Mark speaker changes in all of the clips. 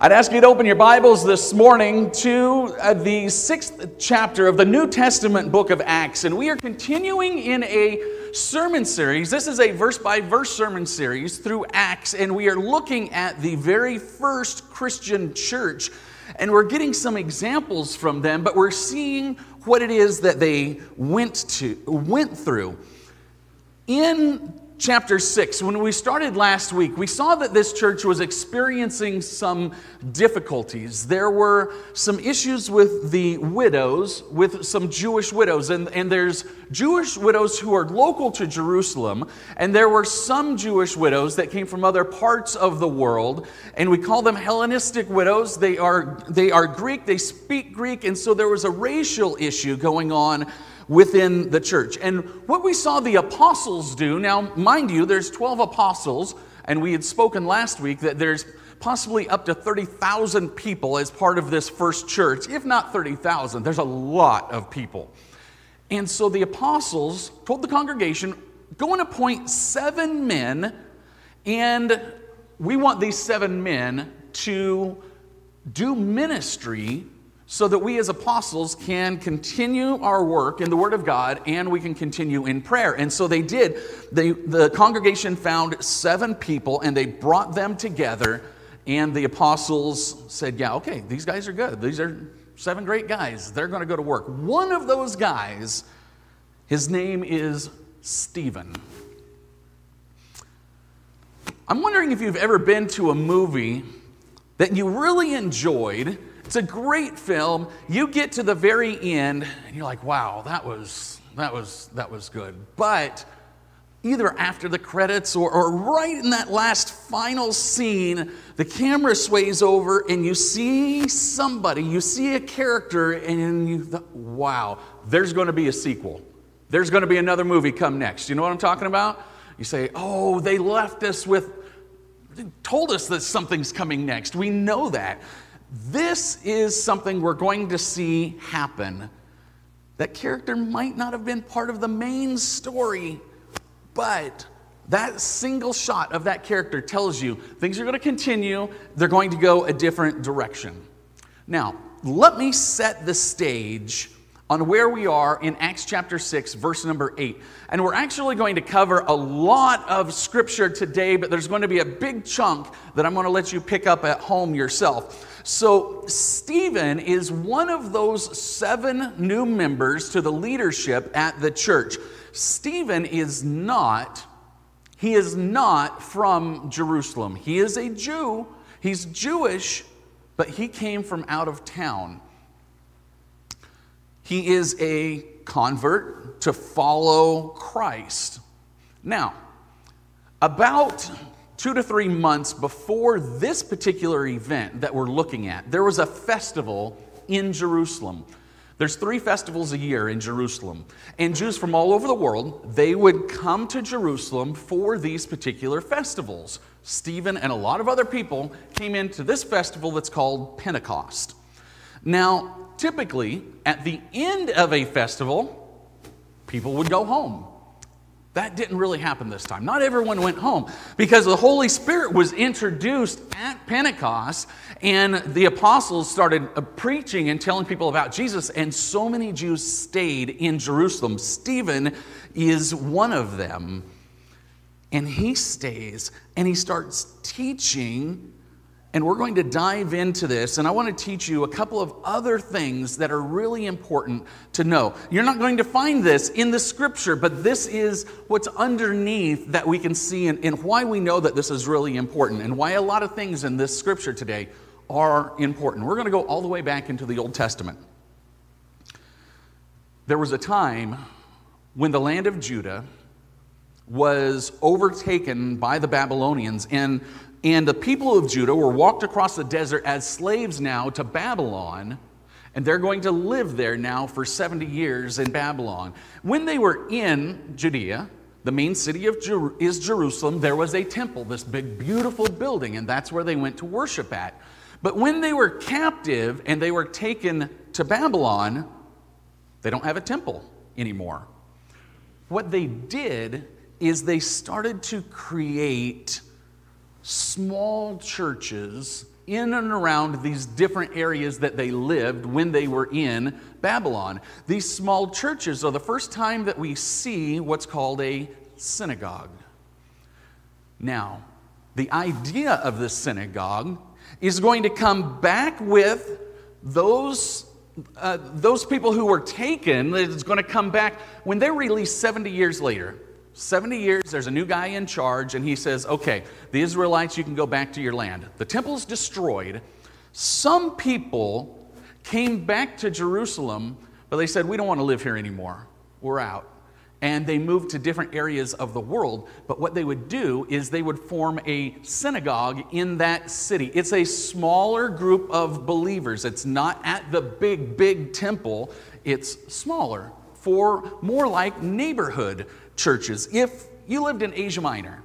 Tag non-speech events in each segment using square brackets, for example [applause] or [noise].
Speaker 1: I'd ask you to open your Bibles this morning to uh, the sixth chapter of the New Testament book of Acts. And we are continuing in a sermon series. This is a verse by verse sermon series through Acts. And we are looking at the very first Christian church. And we're getting some examples from them, but we're seeing what it is that they went to went through. In chapter 6, when we started last week, we saw that this church was experiencing some difficulties. There were some issues with the widows, with some Jewish widows, and, and there's Jewish widows who are local to Jerusalem, and there were some Jewish widows that came from other parts of the world, and we call them Hellenistic widows. They are, they are Greek, they speak Greek, and so there was a racial issue going on within the church. And what we saw the apostles do, now, mind you, there's 12 apostles, and we had spoken last week that there's possibly up to 30,000 people as part of this first church. If not 30,000, there's a lot of people. And so the apostles told the congregation, go and appoint seven men, and we want these seven men to do ministry so that we as apostles can continue our work in the Word of God and we can continue in prayer. And so they did. They, the congregation found seven people and they brought them together. And the apostles said, Yeah, okay, these guys are good. These are seven great guys. They're going to go to work. One of those guys, his name is Stephen. I'm wondering if you've ever been to a movie that you really enjoyed it's a great film. You get to the very end and you're like, wow, that was, that was, that was good. But either after the credits or, or right in that last final scene, the camera sways over and you see somebody, you see a character, and you thought, wow, there's going to be a sequel. There's going to be another movie come next. You know what I'm talking about? You say, oh, they left us with, told us that something's coming next. We know that. This is something we're going to see happen. That character might not have been part of the main story, but that single shot of that character tells you things are going to continue, they're going to go a different direction. Now, let me set the stage on where we are in Acts chapter 6, verse number 8. And we're actually going to cover a lot of scripture today, but there's going to be a big chunk that I'm going to let you pick up at home yourself. So, Stephen is one of those seven new members to the leadership at the church. Stephen is not, he is not from Jerusalem. He is a Jew, he's Jewish, but he came from out of town. He is a convert to follow Christ. Now, about two to three months before this particular event that we're looking at, there was a festival in Jerusalem. There's three festivals a year in Jerusalem. And Jews from all over the world, they would come to Jerusalem for these particular festivals. Stephen and a lot of other people came into this festival that's called Pentecost. Now, typically, at the end of a festival, people would go home. That didn't really happen this time. Not everyone went home because the Holy Spirit was introduced at Pentecost and the apostles started uh, preaching and telling people about Jesus, and so many Jews stayed in Jerusalem. Stephen is one of them. And he stays and he starts teaching and we're going to dive into this, and I want to teach you a couple of other things that are really important to know. You're not going to find this in the scripture, but this is what's underneath that we can see and, and why we know that this is really important and why a lot of things in this scripture today are important. We're going to go all the way back into the Old Testament. There was a time when the land of Judah was overtaken by the Babylonians, and and the people of Judah were walked across the desert as slaves now to Babylon, and they're going to live there now for 70 years in Babylon. When they were in Judea, the main city of Jer- is Jerusalem, there was a temple, this big, beautiful building, and that's where they went to worship at. But when they were captive and they were taken to Babylon, they don't have a temple anymore. What they did is they started to create small churches in and around these different areas that they lived when they were in Babylon. These small churches are the first time that we see what's called a synagogue. Now, the idea of the synagogue is going to come back with those, uh, those people who were taken. It's going to come back when they're released 70 years later. 70 years, there's a new guy in charge, and he says, Okay, the Israelites, you can go back to your land. The temple's destroyed. Some people came back to Jerusalem, but they said, We don't want to live here anymore. We're out and they moved to different areas of the world. But what they would do is they would form a synagogue in that city. It's a smaller group of believers. It's not at the big, big temple, it's smaller for more like neighborhood churches. If you lived in Asia Minor,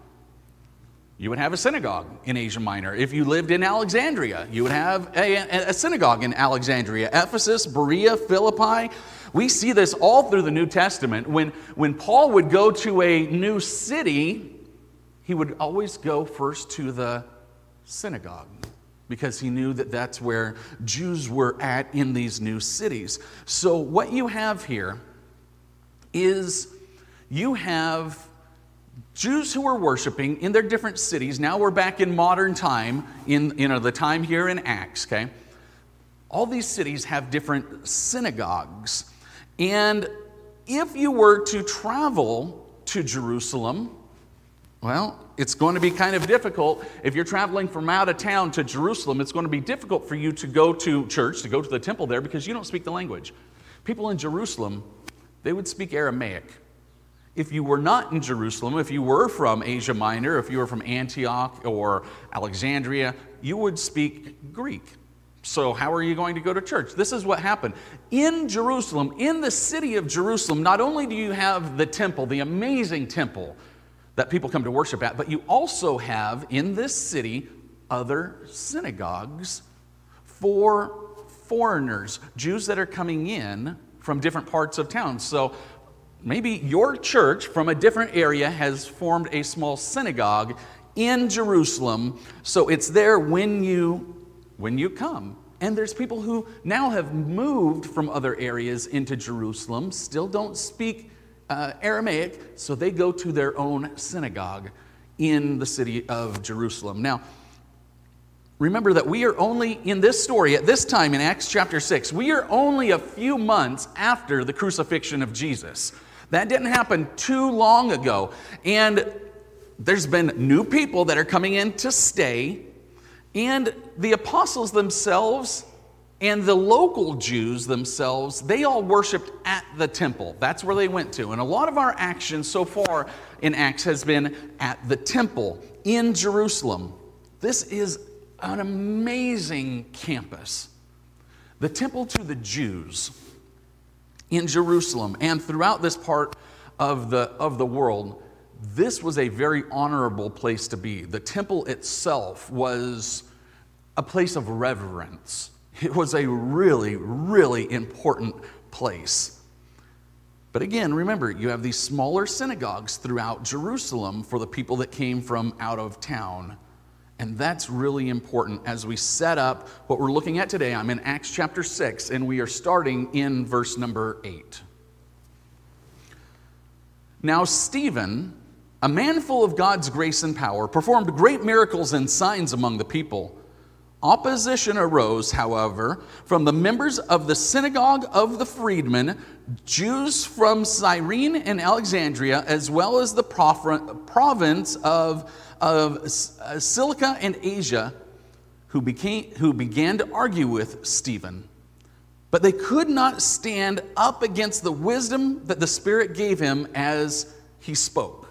Speaker 1: you would have a synagogue in Asia Minor. If you lived in Alexandria, you would have a, a synagogue in Alexandria. Ephesus, Berea, Philippi, we see this all through the New Testament. When, when Paul would go to a new city, he would always go first to the synagogue because he knew that that's where Jews were at in these new cities. So, what you have here is you have Jews who were worshiping in their different cities. Now we're back in modern time, in you know, the time here in Acts, okay? All these cities have different synagogues. And if you were to travel to Jerusalem, well, it's going to be kind of difficult. If you're traveling from out of town to Jerusalem, it's going to be difficult for you to go to church, to go to the temple there, because you don't speak the language. People in Jerusalem, they would speak Aramaic. If you were not in Jerusalem, if you were from Asia Minor, if you were from Antioch or Alexandria, you would speak Greek. So, how are you going to go to church? This is what happened. In Jerusalem, in the city of Jerusalem, not only do you have the temple, the amazing temple that people come to worship at, but you also have in this city other synagogues for foreigners, Jews that are coming in from different parts of town. So, maybe your church from a different area has formed a small synagogue in Jerusalem. So, it's there when you when you come. And there's people who now have moved from other areas into Jerusalem, still don't speak uh, Aramaic, so they go to their own synagogue in the city of Jerusalem. Now, remember that we are only in this story, at this time in Acts chapter 6, we are only a few months after the crucifixion of Jesus. That didn't happen too long ago. And there's been new people that are coming in to stay and the apostles themselves and the local Jews themselves, they all worshiped at the temple. That's where they went to. And a lot of our action so far in Acts has been at the temple in Jerusalem. This is an amazing campus. The temple to the Jews in Jerusalem and throughout this part of the, of the world this was a very honorable place to be. The temple itself was a place of reverence, it was a really, really important place. But again, remember, you have these smaller synagogues throughout Jerusalem for the people that came from out of town. And that's really important as we set up what we're looking at today. I'm in Acts chapter 6, and we are starting in verse number 8. Now, Stephen a man full of God's grace and power, performed great miracles and signs among the people. Opposition arose, however, from the members of the synagogue of the freedmen, Jews from Cyrene and Alexandria, as well as the province of, of Cilicia uh, and Asia, who, became, who began to argue with Stephen. But they could not stand up against the wisdom that the Spirit gave him as he spoke.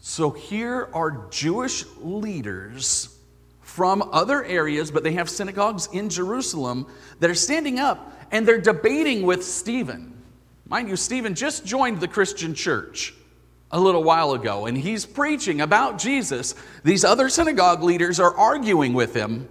Speaker 1: So here are Jewish leaders from other areas, but they have synagogues in Jerusalem that are standing up and they're debating with Stephen. Mind you, Stephen just joined the Christian church a little while ago and he's preaching about Jesus. These other synagogue leaders are arguing with him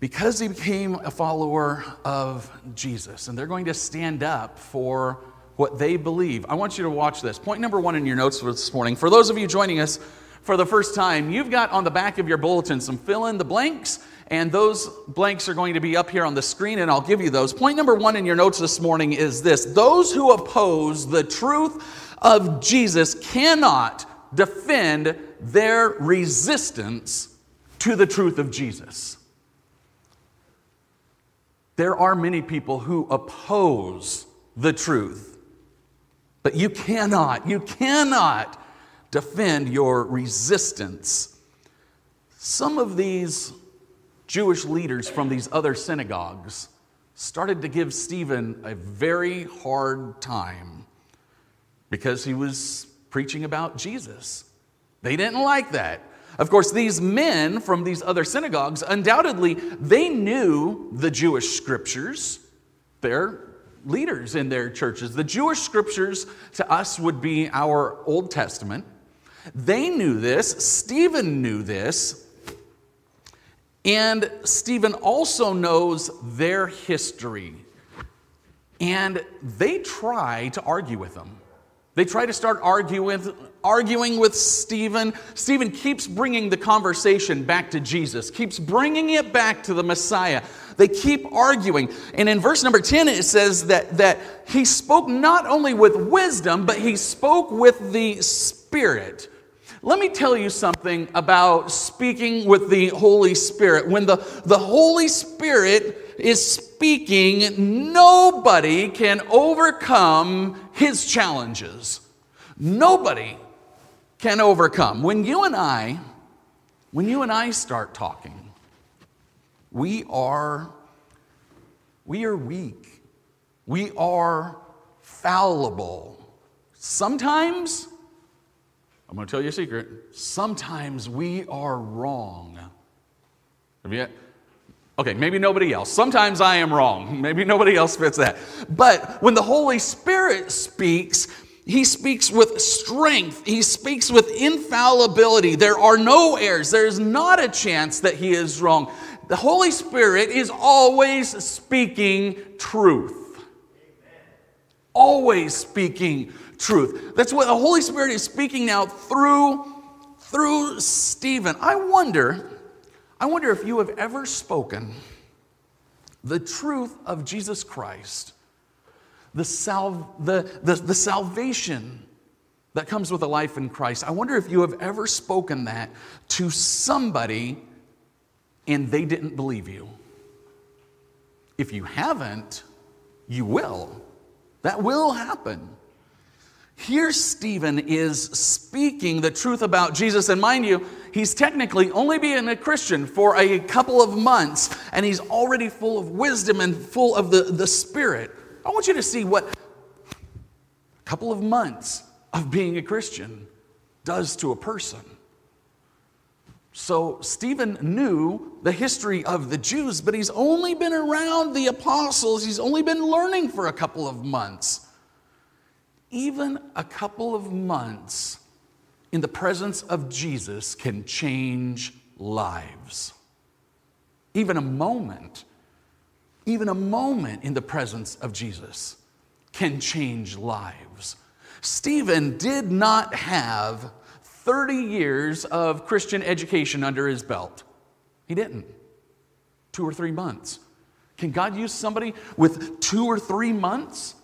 Speaker 1: because he became a follower of Jesus. And they're going to stand up for what they believe. I want you to watch this. Point number one in your notes for this morning. For those of you joining us for the first time, you've got on the back of your bulletin some fill in the blanks, and those blanks are going to be up here on the screen, and I'll give you those. Point number one in your notes this morning is this those who oppose the truth of Jesus cannot defend their resistance to the truth of Jesus. There are many people who oppose the truth, but you cannot, you cannot defend your resistance. Some of these Jewish leaders from these other synagogues started to give Stephen a very hard time because he was preaching about Jesus. They didn't like that. Of course, these men from these other synagogues, undoubtedly, they knew the Jewish scriptures. They're leaders in their churches. The Jewish scriptures to us would be our Old Testament. They knew this. Stephen knew this. And Stephen also knows their history. And they try to argue with them. They try to start arguing, arguing with Stephen. Stephen keeps bringing the conversation back to Jesus, keeps bringing it back to the Messiah. They keep arguing. And in verse number 10, it says that, that he spoke not only with wisdom, but he spoke with the Spirit. Let me tell you something about speaking with the Holy Spirit. When the, the Holy Spirit is speaking, nobody can overcome his challenges. Nobody can overcome. When you and I, when you and I start talking, we are we are weak. We are fallible. Sometimes, I'm going to tell you a secret, sometimes we are wrong. Have you Okay, maybe nobody else. Sometimes I am wrong. [laughs] Maybe nobody else fits that. But when the Holy Spirit speaks, he speaks with strength. He speaks with infallibility. There are no errors. There's not a chance that he is wrong. The Holy Spirit is always speaking truth. Always speaking truth. That's what the Holy Spirit is speaking now through through Stephen. I wonder I wonder if you have ever spoken the truth of Jesus Christ, the, sal- the, the, the salvation that comes with a life in Christ. I wonder if you have ever spoken that to somebody and they didn't believe you. If you haven't, you will. That will happen. Here, Stephen is speaking the truth about Jesus. And mind you, he's technically only been a Christian for a couple of months, and he's already full of wisdom and full of the, the Spirit. I want you to see what a couple of months of being a Christian does to a person. So, Stephen knew the history of the Jews, but he's only been around the apostles. He's only been learning for a couple of months even a couple of months in the presence of Jesus can change lives. Even a moment, even a moment in the presence of Jesus can change lives. Stephen did not have 30 years of Christian education under his belt. He didn't. Two or three months. Can God use somebody with two or three months?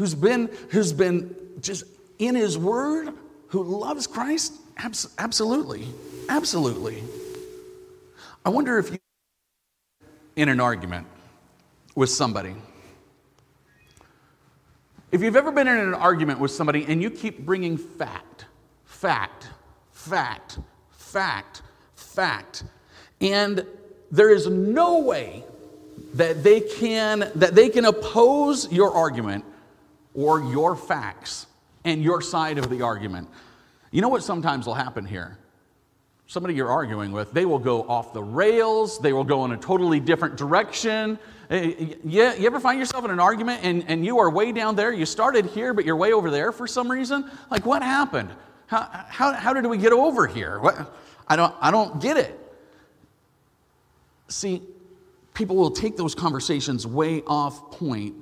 Speaker 1: Who's been, who's been just in his word, who loves Christ? Abs- absolutely. Absolutely. I wonder if you, in an argument with somebody, if you've ever been in an argument with somebody and you keep bringing fact, fact, fact, fact, fact, and there is no way that they can that they can oppose your argument or your facts and your side of the argument. You know what sometimes will happen here? Somebody you're arguing with, they will go off the rails, they will go in a totally different direction. Eh, yeah, you ever find yourself in an argument and, and you are way down there? You started here, but you're way over there for some reason? Like, what happened? How, how, how did we get over here? What? I, don't, I don't get it. See, people will take those conversations way off point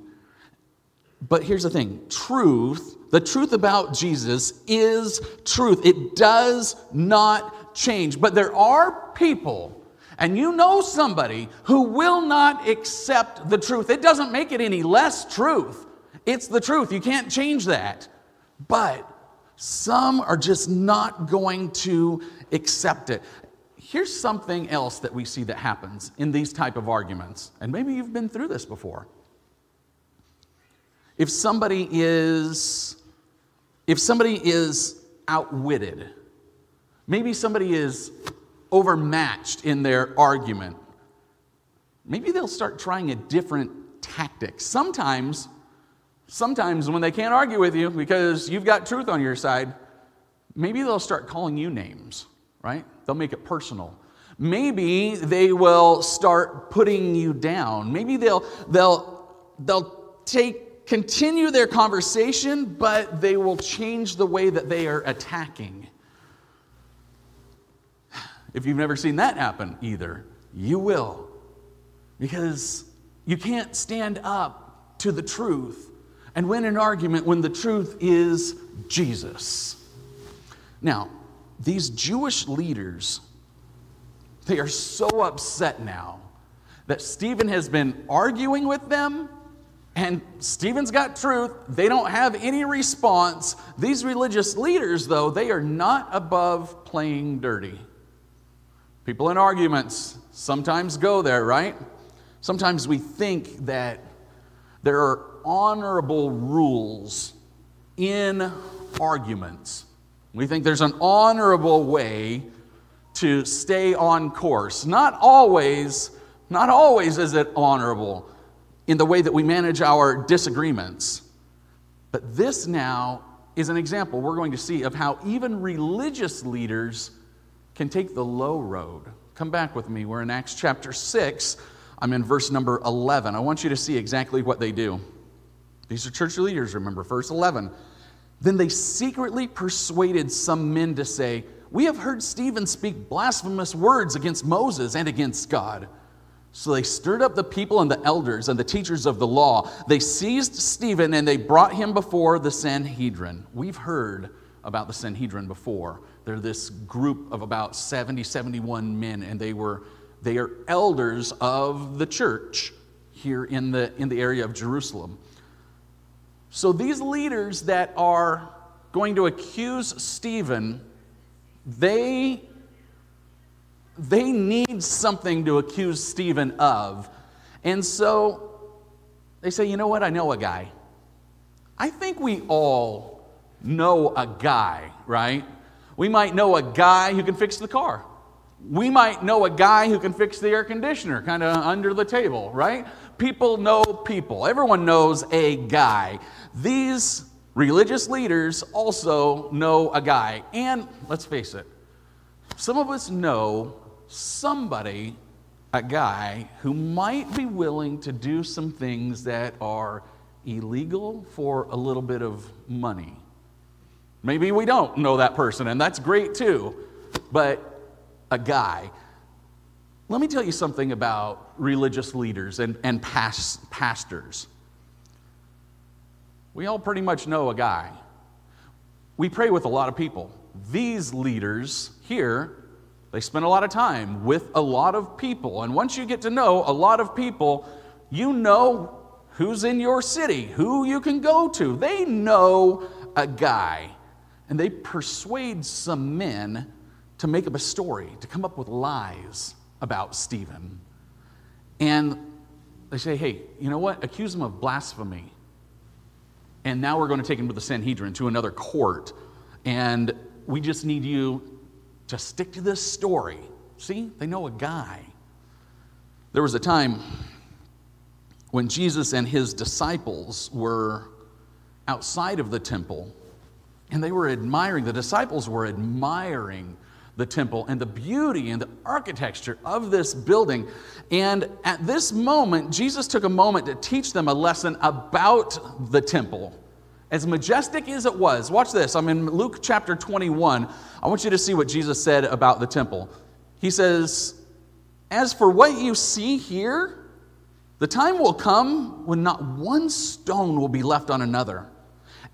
Speaker 1: But here's the thing truth, the truth about Jesus is truth. It does not change. But there are people, and you know somebody, who will not accept the truth. It doesn't make it any less truth. It's the truth. You can't change that. But some are just not going to accept it. Here's something else that we see that happens in these type of arguments. And maybe you've been through this before. If somebody is if somebody is outwitted, maybe somebody is overmatched in their argument, maybe they'll start trying a different tactic. Sometimes Sometimes when they can't argue with you because you've got truth on your side, maybe they'll start calling you names, right? They'll make it personal. Maybe they will start putting you down. Maybe they'll they'll they'll take continue their conversation, but they will change the way that they are attacking. If you've never seen that happen either, you will. Because you can't stand up to the truth and win an argument when the truth is Jesus. Now, these Jewish leaders, they are so upset now that Stephen has been arguing with them and Stephen's got truth. They don't have any response. These religious leaders, though, they are not above playing dirty. People in arguments sometimes go there, right? Sometimes we think that there are honorable rules in arguments. We think there's an honorable way to stay on course. Not always, not always is it honorable in the way that we manage our disagreements. But this now is an example we're going to see of how even religious leaders can take the low road. Come back with me. We're in Acts chapter 6. I'm in verse number 11. I want you to see exactly what they do. These are church leaders, remember, verse 11. Then they secretly persuaded some men to say, We have heard Stephen speak blasphemous words against Moses and against God. So they stirred up the people and the elders and the teachers of the law. They seized Stephen and they brought him before the Sanhedrin. We've heard about the Sanhedrin before. They're this group of about 70, 71 men, and they were they are elders of the church here in the, in the area of Jerusalem. So these leaders that are going to accuse Stephen, they, they need something to accuse Stephen of. And so they say, you know what? I know a guy. I think we all know a guy, right? We might know a guy who can fix the car. We might know a guy who can fix the air conditioner kind of under the table, right? People know people. Everyone knows a guy. These religious leaders also know a guy. And let's face it, some of us know somebody, a guy, who might be willing to do some things that are illegal for a little bit of money. Maybe we don't know that person, and that's great too. But a guy. Let me tell you something about religious leaders and, and past, pastors. We all pretty much know a guy. We pray with a lot of people. These leaders here, they spend a lot of time with a lot of people. And once you get to know a lot of people, you know who's in your city, who you can go to. They know a guy. And they persuade some men to make up a story, to come up with lies about Stephen. And they say, hey, you know what? Accuse him of blasphemy. And now we're going to take him to the Sanhedrin, to another court. And we just need you to stick to this story. See, they know a guy. There was a time when Jesus and his disciples were outside of the temple and they were admiring, the disciples were admiring the temple and the beauty and the architecture of this building. And at this moment, Jesus took a moment to teach them a lesson about the temple. As majestic as it was, watch this. I'm in Luke chapter 21. I want you to see what Jesus said about the temple. He says, As for what you see here, The time will come when not one stone will be left on another.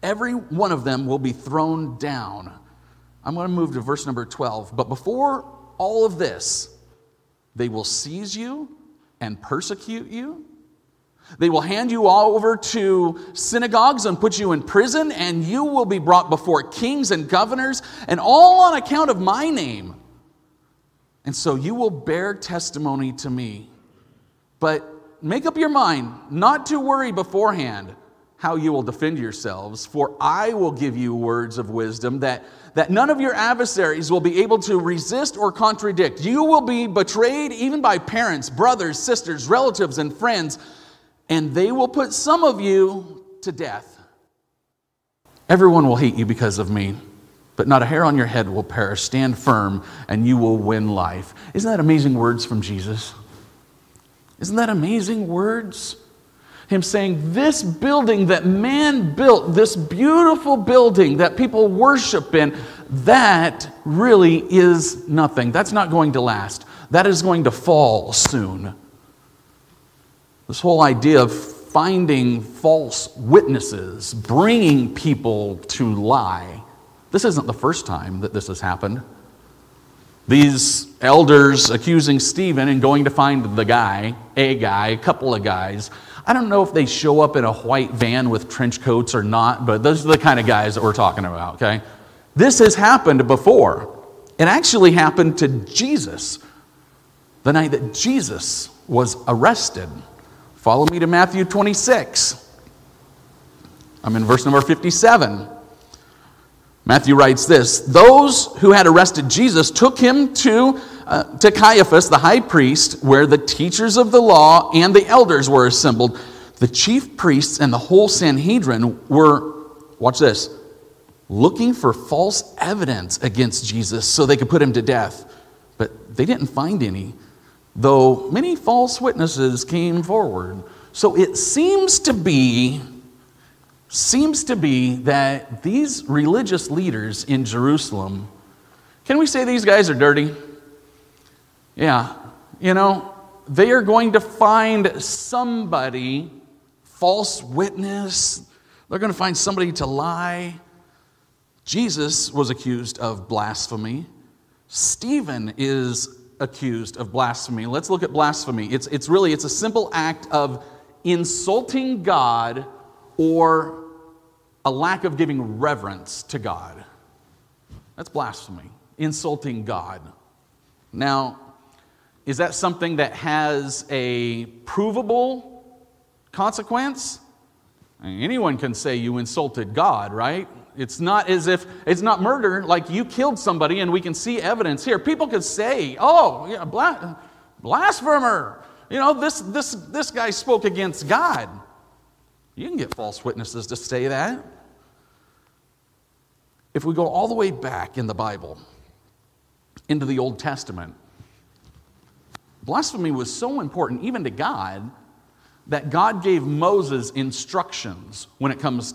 Speaker 1: Every one of them will be thrown down. I'm going to move to verse number 12. But before all of this, they will seize you and persecute you. They will hand you all over to synagogues and put you in prison, and you will be brought before kings and governors, and all on account of my name. And so you will bear testimony to me. But make up your mind not to worry beforehand how you will defend yourselves, for I will give you words of wisdom that, that none of your adversaries will be able to resist or contradict. You will be betrayed even by parents, brothers, sisters, relatives, and friends, and they will put some of you to death. Everyone will hate you because of me, but not a hair on your head will perish. Stand firm, and you will win life. Isn't that amazing words from Jesus? Isn't that amazing words? Him saying, This building that man built, this beautiful building that people worship in, that really is nothing. That's not going to last. That is going to fall soon. This whole idea of finding false witnesses, bringing people to lie, this isn't the first time that this has happened. These elders accusing Stephen and going to find the guy, a guy, a couple of guys. I don't know if they show up in a white van with trench coats or not, but those are the kind of guys that we're talking about, okay? This has happened before. It actually happened to Jesus the night that Jesus was arrested. Follow me to Matthew 26. I'm in verse number 57. Matthew writes this Those who had arrested Jesus took him to, uh, to Caiaphas, the high priest, where the teachers of the law and the elders were assembled. The chief priests and the whole Sanhedrin were, watch this, looking for false evidence against Jesus so they could put him to death. But they didn't find any, though many false witnesses came forward. So it seems to be seems to be that these religious leaders in Jerusalem, can we say these guys are dirty? Yeah, you know, they are going to find somebody, false witness, they're going to find somebody to lie. Jesus was accused of blasphemy. Stephen is accused of blasphemy. Let's look at blasphemy. It's, it's really it's a simple act of insulting God or a lack of giving reverence to God. That's blasphemy, insulting God. Now, is that something that has a provable consequence? Anyone can say you insulted God, right? It's not as if it's not murder, like you killed somebody and we can see evidence here. People could say, oh, yeah, blasphemer. You know, this, this, this guy spoke against God. You can get false witnesses to say that. If we go all the way back in the Bible, into the Old Testament, blasphemy was so important, even to God, that God gave Moses instructions when it comes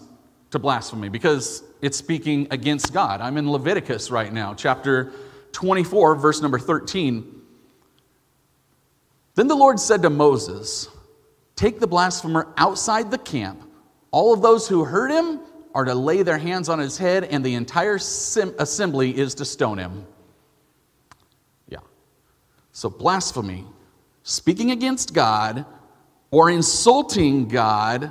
Speaker 1: to blasphemy because it's speaking against God. I'm in Leviticus right now, chapter 24, verse number 13. Then the Lord said to Moses, Take the blasphemer outside the camp. All of those who heard him are to lay their hands on his head, and the entire assembly is to stone him. Yeah. So, blasphemy, speaking against God, or insulting God,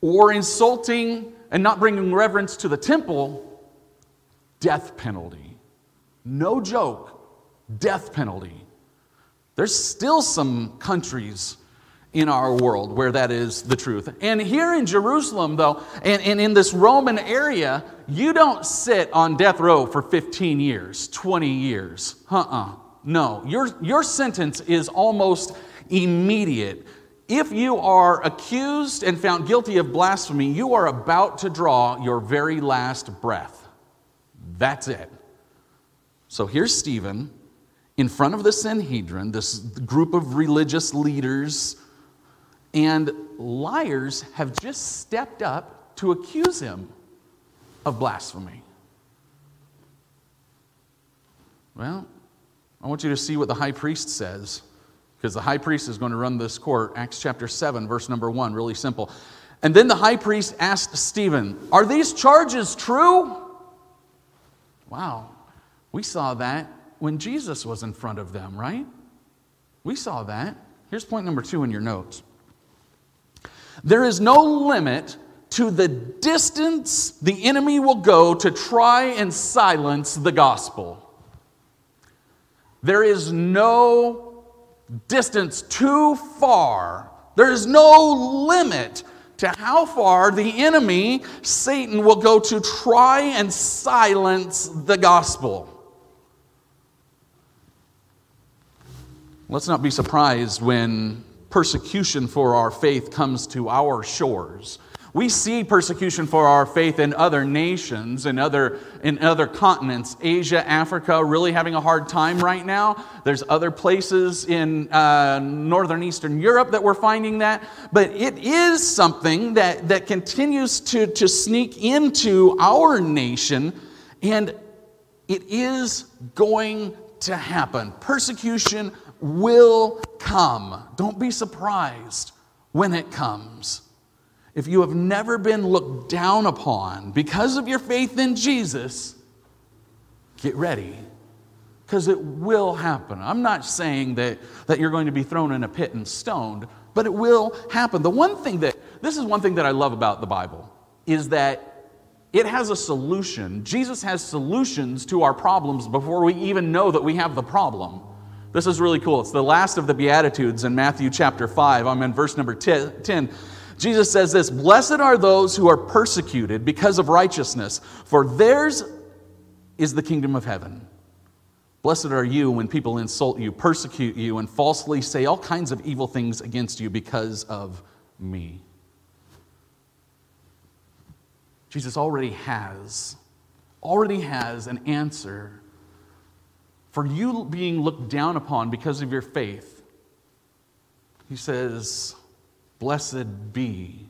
Speaker 1: or insulting and not bringing reverence to the temple, death penalty. No joke, death penalty. There's still some countries in our world where that is the truth. And here in Jerusalem, though, and, and in this Roman area, you don't sit on death row for 15 years, 20 years. Uh uh-uh. uh No, your, your sentence is almost immediate. If you are accused and found guilty of blasphemy, you are about to draw your very last breath. That's it. So here's Stephen in front of the Sanhedrin, this group of religious leaders and liars have just stepped up to accuse him of blasphemy. Well, I want you to see what the high priest says. Because the high priest is going to run this court. Acts chapter 7, verse number 1, really simple. And then the high priest asked Stephen, Are these charges true? Wow, we saw that when Jesus was in front of them, right? We saw that. Here's point number two in your notes there is no limit to the distance the enemy will go to try and silence the gospel. There is no distance too far. There is no limit to how far the enemy, Satan, will go to try and silence the gospel. Let's not be surprised when persecution for our faith comes to our shores. We see persecution for our faith in other nations, in other, in other continents. Asia, Africa, really having a hard time right now. There's other places in uh, northern Eastern Europe that we're finding that. But it is something that, that continues to, to sneak into our nation, and it is going to happen. Persecution will come. Don't be surprised when it comes. If you have never been looked down upon because of your faith in Jesus, get ready because it will happen. I'm not saying that, that you're going to be thrown in a pit and stoned, but it will happen. The one thing that, this is one thing that I love about the Bible, is that it has a solution. Jesus has solutions to our problems before we even know that we have the problem. This is really cool. It's the last of the Beatitudes in Matthew chapter 5. I'm in verse number 10. Jesus says this Blessed are those who are persecuted because of righteousness, for theirs is the kingdom of heaven. Blessed are you when people insult you, persecute you, and falsely say all kinds of evil things against you because of me. Jesus already has, already has an answer for you being looked down upon because of your faith. He says, Blessed be.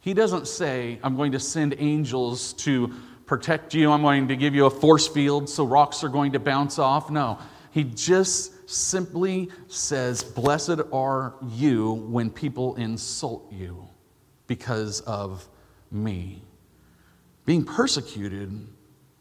Speaker 1: He doesn't say, I'm going to send angels to protect you, I'm going to give you a force field so rocks are going to bounce off. No, he just simply says, Blessed are you when people insult you because of me. Being persecuted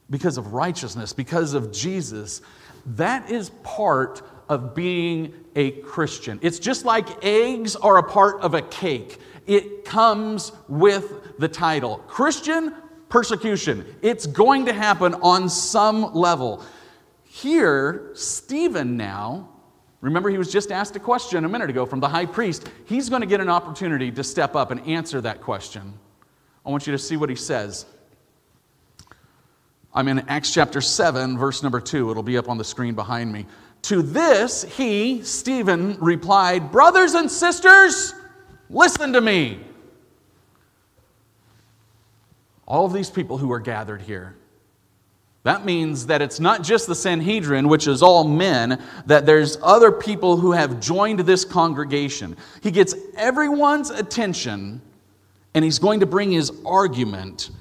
Speaker 1: because of righteousness, because of Jesus, that is part of being a Christian. It's just like eggs are a part of a cake, it comes with the title Christian persecution. It's going to happen on some level. Here, Stephen now, remember he was just asked a question a minute ago from the high priest. He's going to get an opportunity to step up and answer that question. I want you to see what he says. I'm in Acts chapter 7, verse number 2. It'll be up on the screen behind me. To this, he, Stephen, replied, Brothers and sisters, listen to me. All of these people who are gathered here. That means that it's not just the Sanhedrin, which is all men, that there's other people who have joined this congregation. He gets everyone's attention, and he's going to bring his argument,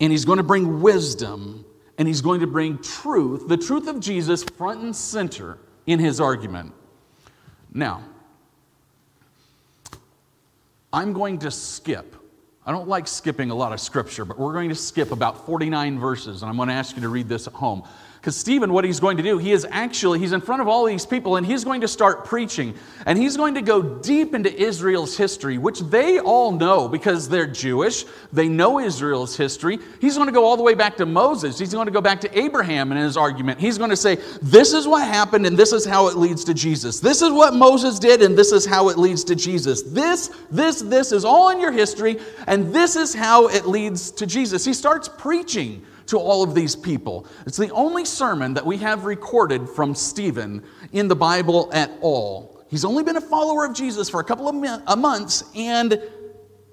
Speaker 1: and he's going to bring wisdom, and he's going to bring truth, the truth of Jesus, front and center in his argument. Now, I'm going to skip. I don't like skipping a lot of scripture, but we're going to skip about 49 verses, and I'm going to ask you to read this at home. Because Stephen, what he's going to do, he is actually, he's in front of all these people and he's going to start preaching. And he's going to go deep into Israel's history, which they all know because they're Jewish. They know Israel's history. He's going to go all the way back to Moses. He's going to go back to Abraham in his argument. He's going to say, This is what happened and this is how it leads to Jesus. This is what Moses did and this is how it leads to Jesus. This, this, this is all in your history and this is how it leads to Jesus. He starts preaching to all of these people. It's the only sermon that we have recorded from Stephen in the Bible at all. He's only been a follower of Jesus for a couple of months, and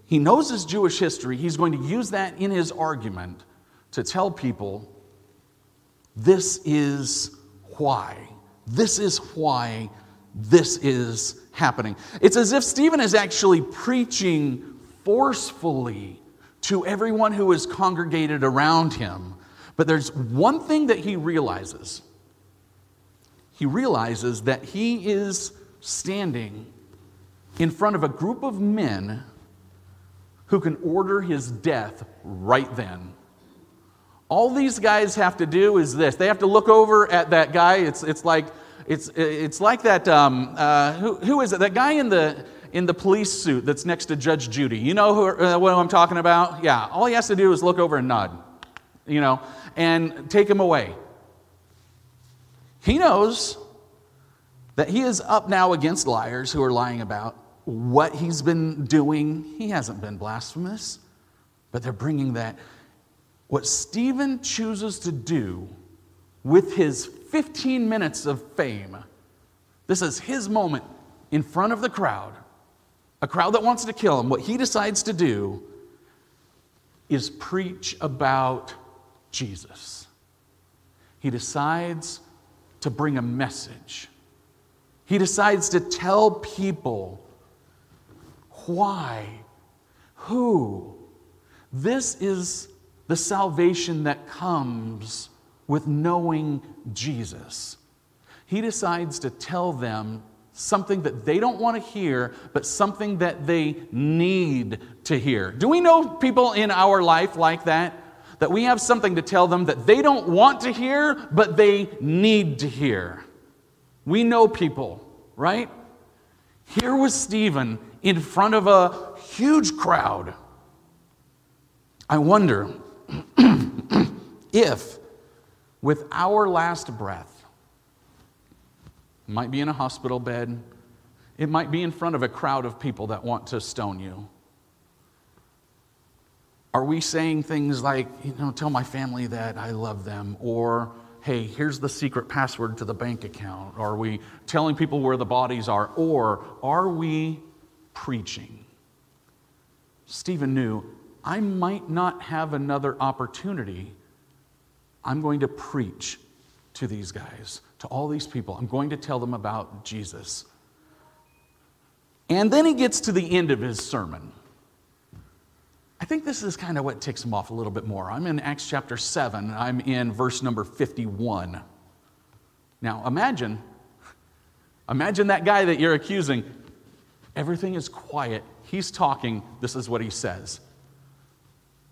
Speaker 1: he knows his Jewish history. He's going to use that in his argument to tell people this is why. This is why this is happening. It's as if Stephen is actually preaching forcefully to everyone who is congregated around him. But there's one thing that he realizes he realizes that he is standing in front of a group of men who can order his death right then. All these guys have to do is this they have to look over at that guy. It's, it's, like, it's, it's like that, um, uh, who, who is it? That guy in the, in the police suit that's next to Judge Judy. You know who, uh, what I'm talking about? Yeah, all he has to do is look over and nod, you know, and take him away. He knows that he is up now against liars who are lying about what he's been doing. He hasn't been blasphemous, but they're bringing that. What Stephen chooses to do with his 15 minutes of fame, this is his moment in front of the crowd, a crowd that wants to kill him. What he decides to do is preach about Jesus. He decides to bring a message. He decides to tell people why, who. This is the salvation that comes with knowing Jesus. He decides to tell them something that they don't want to hear, but something that they need to hear. Do we know people in our life like that? that we have something to tell them that they don't want to hear, but they need to hear. We know people, right? Here was Stephen in front of a huge crowd. I wonder [clears throat] if, with our last breath, might be in a hospital bed, it might be in front of a crowd of people that want to stone you. Are we saying things like, you know, tell my family that I love them? Or, hey, here's the secret password to the bank account? Are we telling people where the bodies are? Or are we preaching? Stephen knew, I might not have another opportunity. I'm going to preach to these guys, to all these people. I'm going to tell them about Jesus. And then he gets to the end of his sermon. I think this is kind of what ticks him off a little bit more. I'm in Acts chapter 7, I'm in verse number 51. Now, imagine, imagine that guy that you're accusing. Everything is quiet. He's talking. This is what he says.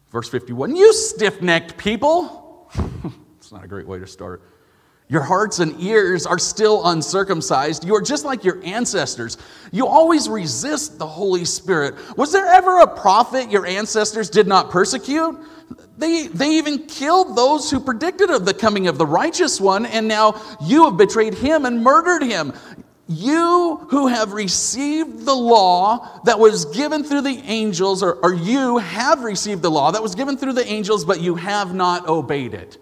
Speaker 1: Verse 51 You stiff necked people. [laughs] it's not a great way to start. Your hearts and ears are still uncircumcised. You are just like your ancestors. You always resist the Holy Spirit. Was there ever a prophet your ancestors did not persecute? They, they even killed those who predicted of the coming of the righteous one, and now you have betrayed him and murdered him. You who have received the law that was given through the angels, or, or you have received the law that was given through the angels, but you have not obeyed it.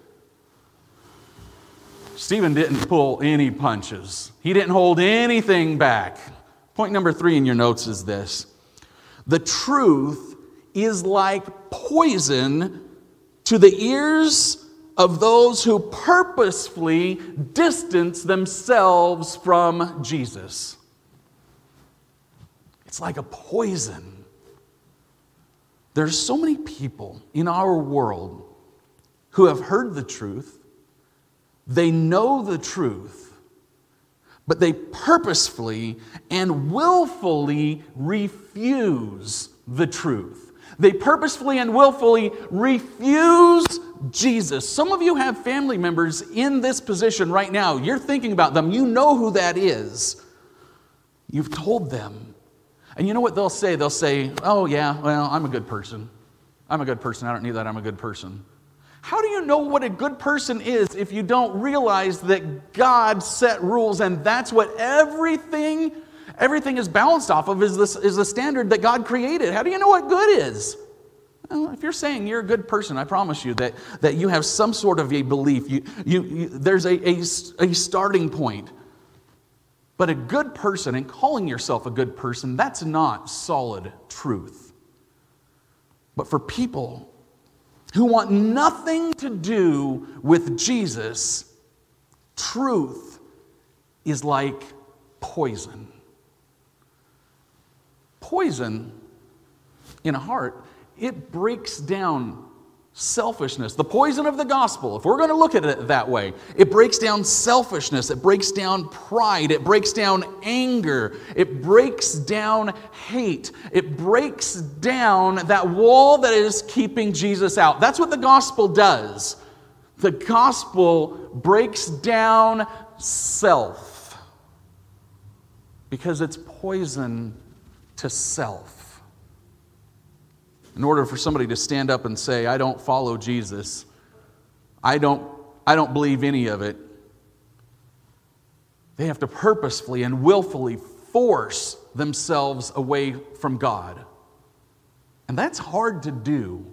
Speaker 1: Stephen didn't pull any punches, he didn't hold anything back. Point number three in your notes is this the truth is like poison to the ears of those who purposefully distance themselves from Jesus. It's like a poison. There's so many people in our world who have heard the truth, they know the truth, but they purposefully and willfully refuse the truth. They purposefully and willfully refuse Jesus. Some of you have family members in this position right now. You're thinking about them, you know who that is. You've told them. And you know what they'll say? They'll say, Oh, yeah, well, I'm a good person. I'm a good person. I don't need that. I'm a good person. How do you know what a good person is if you don't realize that God set rules and that's what everything everything is balanced off of is this is the standard that God created? How do you know what good is? Well, if you're saying you're a good person, I promise you that, that you have some sort of a belief. You, you, you there's a, a, a starting point. But a good person and calling yourself a good person, that's not solid truth. But for people who want nothing to do with Jesus, truth is like poison. Poison in a heart, it breaks down selfishness. The poison of the gospel, if we're going to look at it that way, it breaks down selfishness, it breaks down pride, it breaks down anger, it breaks down hate, it breaks down that wall that is keeping Jesus out. That's what the gospel does. The gospel breaks down self because it's poison to self. In order for somebody to stand up and say, I don't follow Jesus, I don't, I don't believe any of it, they have to purposefully and willfully force themselves away from God. And that's hard to do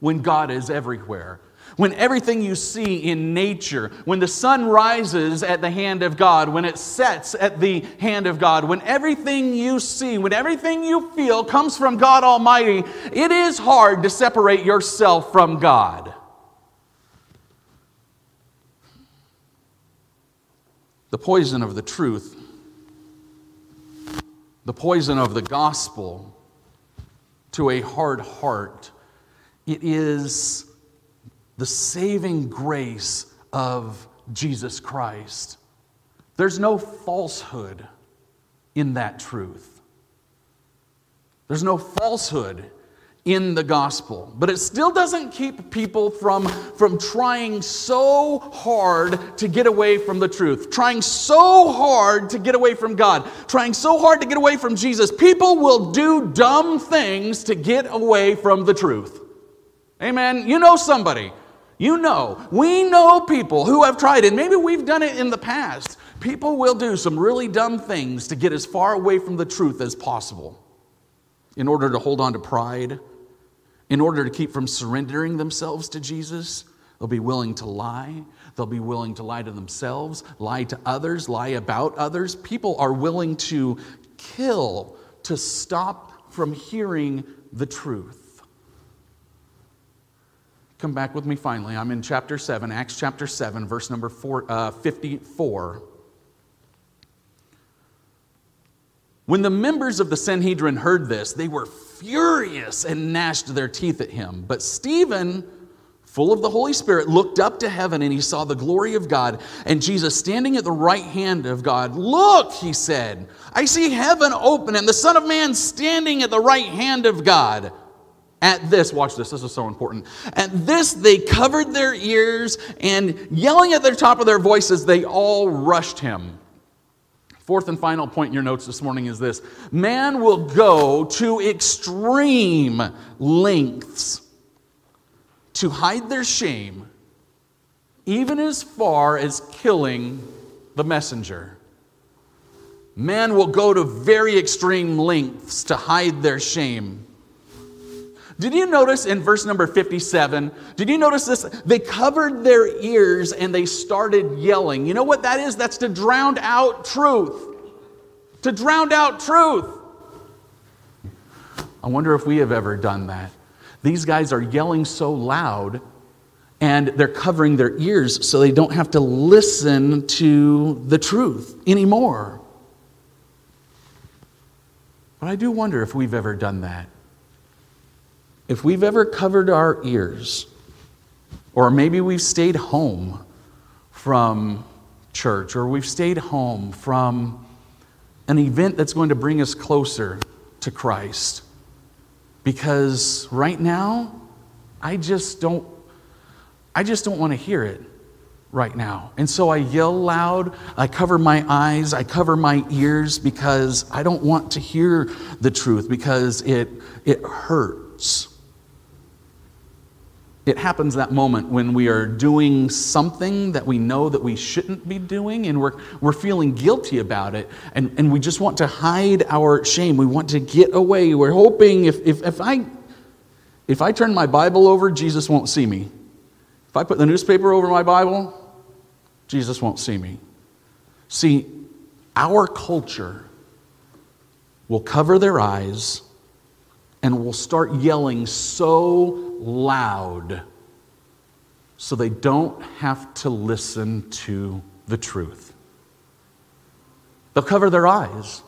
Speaker 1: when God is everywhere when everything you see in nature, when the sun rises at the hand of God, when it sets at the hand of God, when everything you see, when everything you feel comes from God Almighty, it is hard to separate yourself from God. The poison of the truth, the poison of the gospel to a hard heart, it is the saving grace of Jesus Christ. There's no falsehood in that truth. There's no falsehood in the gospel. But it still doesn't keep people from, from trying so hard to get away from the truth, trying so hard to get away from God, trying so hard to get away from Jesus. People will do dumb things to get away from the truth. Amen. You know somebody you know, we know people who have tried and Maybe we've done it in the past. People will do some really dumb things to get as far away from the truth as possible in order to hold on to pride, in order to keep from surrendering themselves to Jesus. They'll be willing to lie. They'll be willing to lie to themselves, lie to others, lie about others. People are willing to kill to stop from hearing the truth. Come back with me finally. I'm in chapter 7, Acts chapter 7, verse number four, uh, 54. When the members of the Sanhedrin heard this, they were furious and gnashed their teeth at him. But Stephen, full of the Holy Spirit, looked up to heaven and he saw the glory of God and Jesus standing at the right hand of God. Look, he said, I see heaven open and the Son of Man standing at the right hand of God. At this, watch this, this is so important. At this, they covered their ears and yelling at the top of their voices, they all rushed him. Fourth and final point in your notes this morning is this man will go to extreme lengths to hide their shame, even as far as killing the messenger. Man will go to very extreme lengths to hide their shame. Did you notice in verse number 57? Did you notice this? They covered their ears and they started yelling. You know what that is? That's to drown out truth. To drown out truth. I wonder if we have ever done that. These guys are yelling so loud and they're covering their ears so they don't have to listen to the truth anymore. But I do wonder if we've ever done that. If we've ever covered our ears, or maybe we've stayed home from church, or we've stayed home from an event that's going to bring us closer to Christ. Because right now, I just don't I just don't want to hear it right now. And so I yell loud, I cover my eyes, I cover my ears because I don't want to hear the truth because it it hurts. It happens that moment when we are doing something that we know that we shouldn't be doing and we're, we're feeling guilty about it and, and we just want to hide our shame. We want to get away. We're hoping if, if, if, I, if I turn my Bible over, Jesus won't see me. If I put the newspaper over my Bible, Jesus won't see me. See, our culture will cover their eyes and will start yelling so loud so they don't have to listen to the truth. They'll cover their eyes.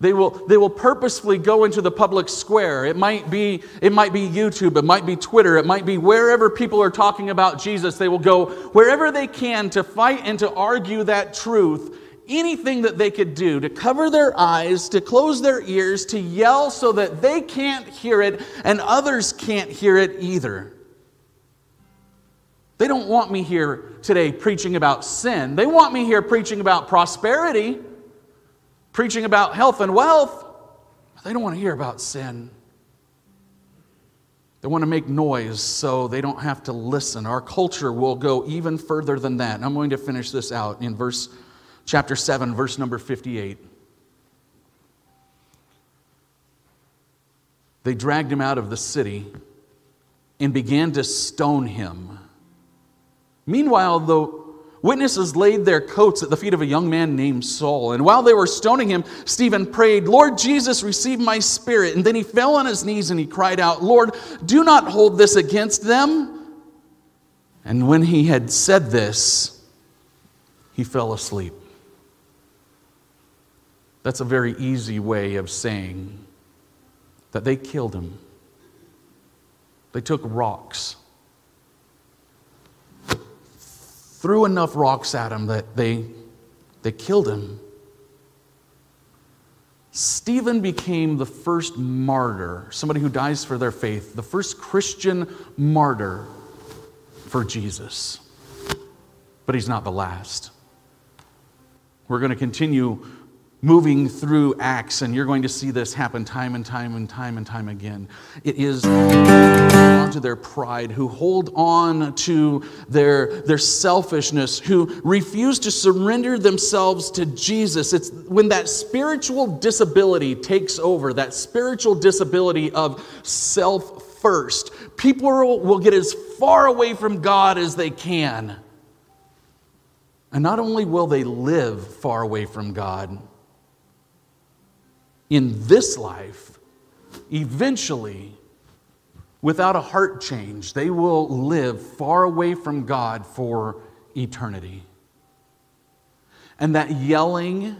Speaker 1: They will, they will purposefully go into the public square. It might, be, it might be YouTube, it might be Twitter, it might be wherever people are talking about Jesus. They will go wherever they can to fight and to argue that truth. Anything that they could do to cover their eyes, to close their ears, to yell so that they can't hear it and others can't hear it either. They don't want me here today preaching about sin. They want me here preaching about prosperity preaching about health and wealth, they don't want to hear about sin. They want to make noise so they don't have to listen. Our culture will go even further than that. I'm going to finish this out in verse chapter 7 verse number 58. They dragged him out of the city and began to stone him. Meanwhile, the Witnesses laid their coats at the feet of a young man named Saul. And while they were stoning him, Stephen prayed, Lord Jesus, receive my spirit. And then he fell on his knees and he cried out, Lord, do not hold this against them. And when he had said this, he fell asleep. That's a very easy way of saying that they killed him. They took rocks threw enough rocks at him that they, they killed him. Stephen became the first martyr, somebody who dies for their faith, the first Christian martyr for Jesus. But he's not the last. We're going to continue moving through Acts, and you're going to see this happen time and time and time and time again. It is onto their pride, who hold on to their, their selfishness, who refuse to surrender themselves to Jesus. It's when that spiritual disability takes over, that spiritual disability of self first. People will get as far away from God as they can. And not only will they live far away from God, in this life, eventually, without a heart change, they will live far away from God for eternity. And that yelling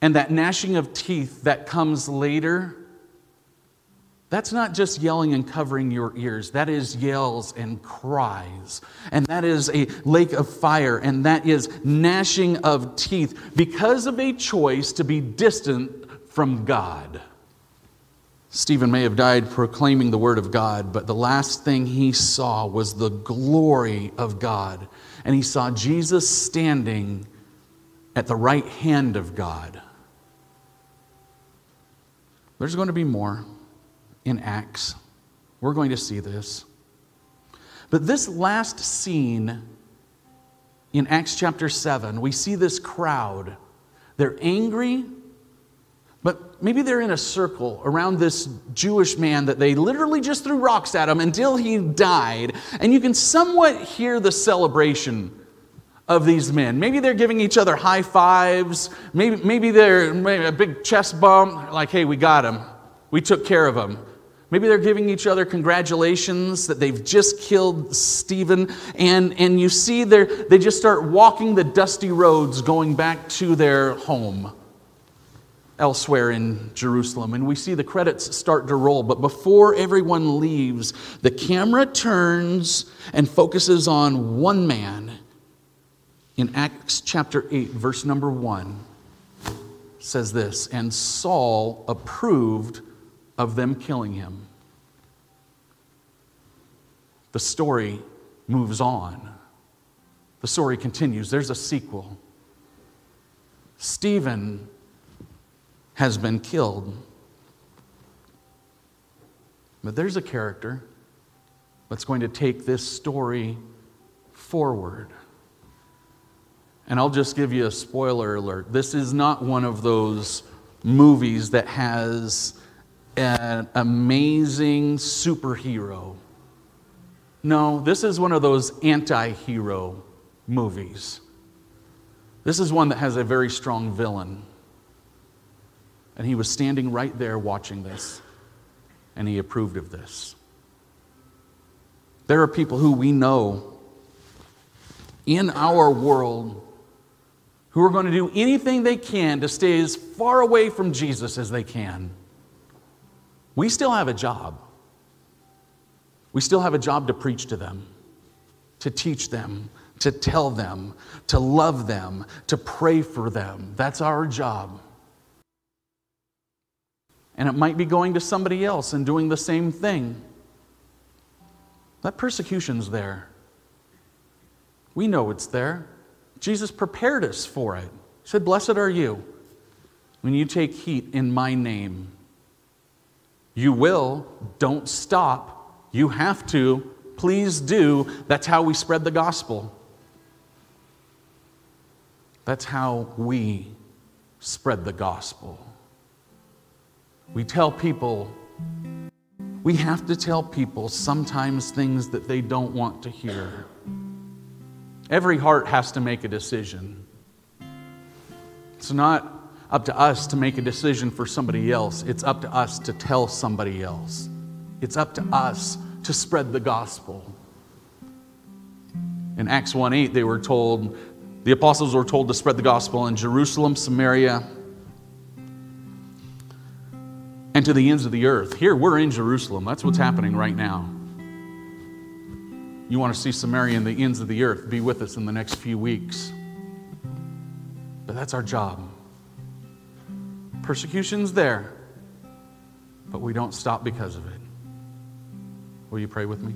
Speaker 1: and that gnashing of teeth that comes later, that's not just yelling and covering your ears. That is yells and cries. And that is a lake of fire. And that is gnashing of teeth because of a choice to be distant from God. Stephen may have died proclaiming the word of God, but the last thing he saw was the glory of God. And he saw Jesus standing at the right hand of God. There's going to be more in Acts. We're going to see this. But this last scene in Acts chapter 7, we see this crowd. They're angry, maybe they're in a circle around this Jewish man that they literally just threw rocks at him until he died. And you can somewhat hear the celebration of these men. Maybe they're giving each other high fives. Maybe, maybe they're maybe a big chest bump, like, hey, we got him. We took care of him. Maybe they're giving each other congratulations that they've just killed Stephen. And, and you see they just start walking the dusty roads going back to their home elsewhere in Jerusalem. And we see the credits start to roll. But before everyone leaves, the camera turns and focuses on one man. In Acts chapter 8, verse number 1, says this And Saul approved of them killing him. The story moves on. The story continues. There's a sequel. Stephen has been killed. But there's a character that's going to take this story forward. And I'll just give you a spoiler alert. This is not one of those movies that has an amazing superhero. No, this is one of those anti hero movies. This is one that has a very strong villain. And he was standing right there watching this, and he approved of this. There are people who we know in our world who are going to do anything they can to stay as far away from Jesus as they can. We still have a job. We still have a job to preach to them, to teach them, to tell them, to love them, to pray for them. That's our job. And it might be going to somebody else and doing the same thing. That persecution's there. We know it's there. Jesus prepared us for it. He said, Blessed are you when you take heat in my name. You will, don't stop. You have to. Please do. That's how we spread the gospel. That's how we spread the gospel. We tell people, we have to tell people sometimes things that they don't want to hear. Every heart has to make a decision. It's not up to us to make a decision for somebody else, it's up to us to tell somebody else. It's up to us to spread the gospel. In Acts 1 8, they were told, the apostles were told to spread the gospel in Jerusalem, Samaria, and to the ends of the earth. Here, we're in Jerusalem. That's what's happening right now. You want to see Samaria and the ends of the earth, be with us in the next few weeks. But that's our job. Persecution's there, but we don't stop because of it. Will you pray with me?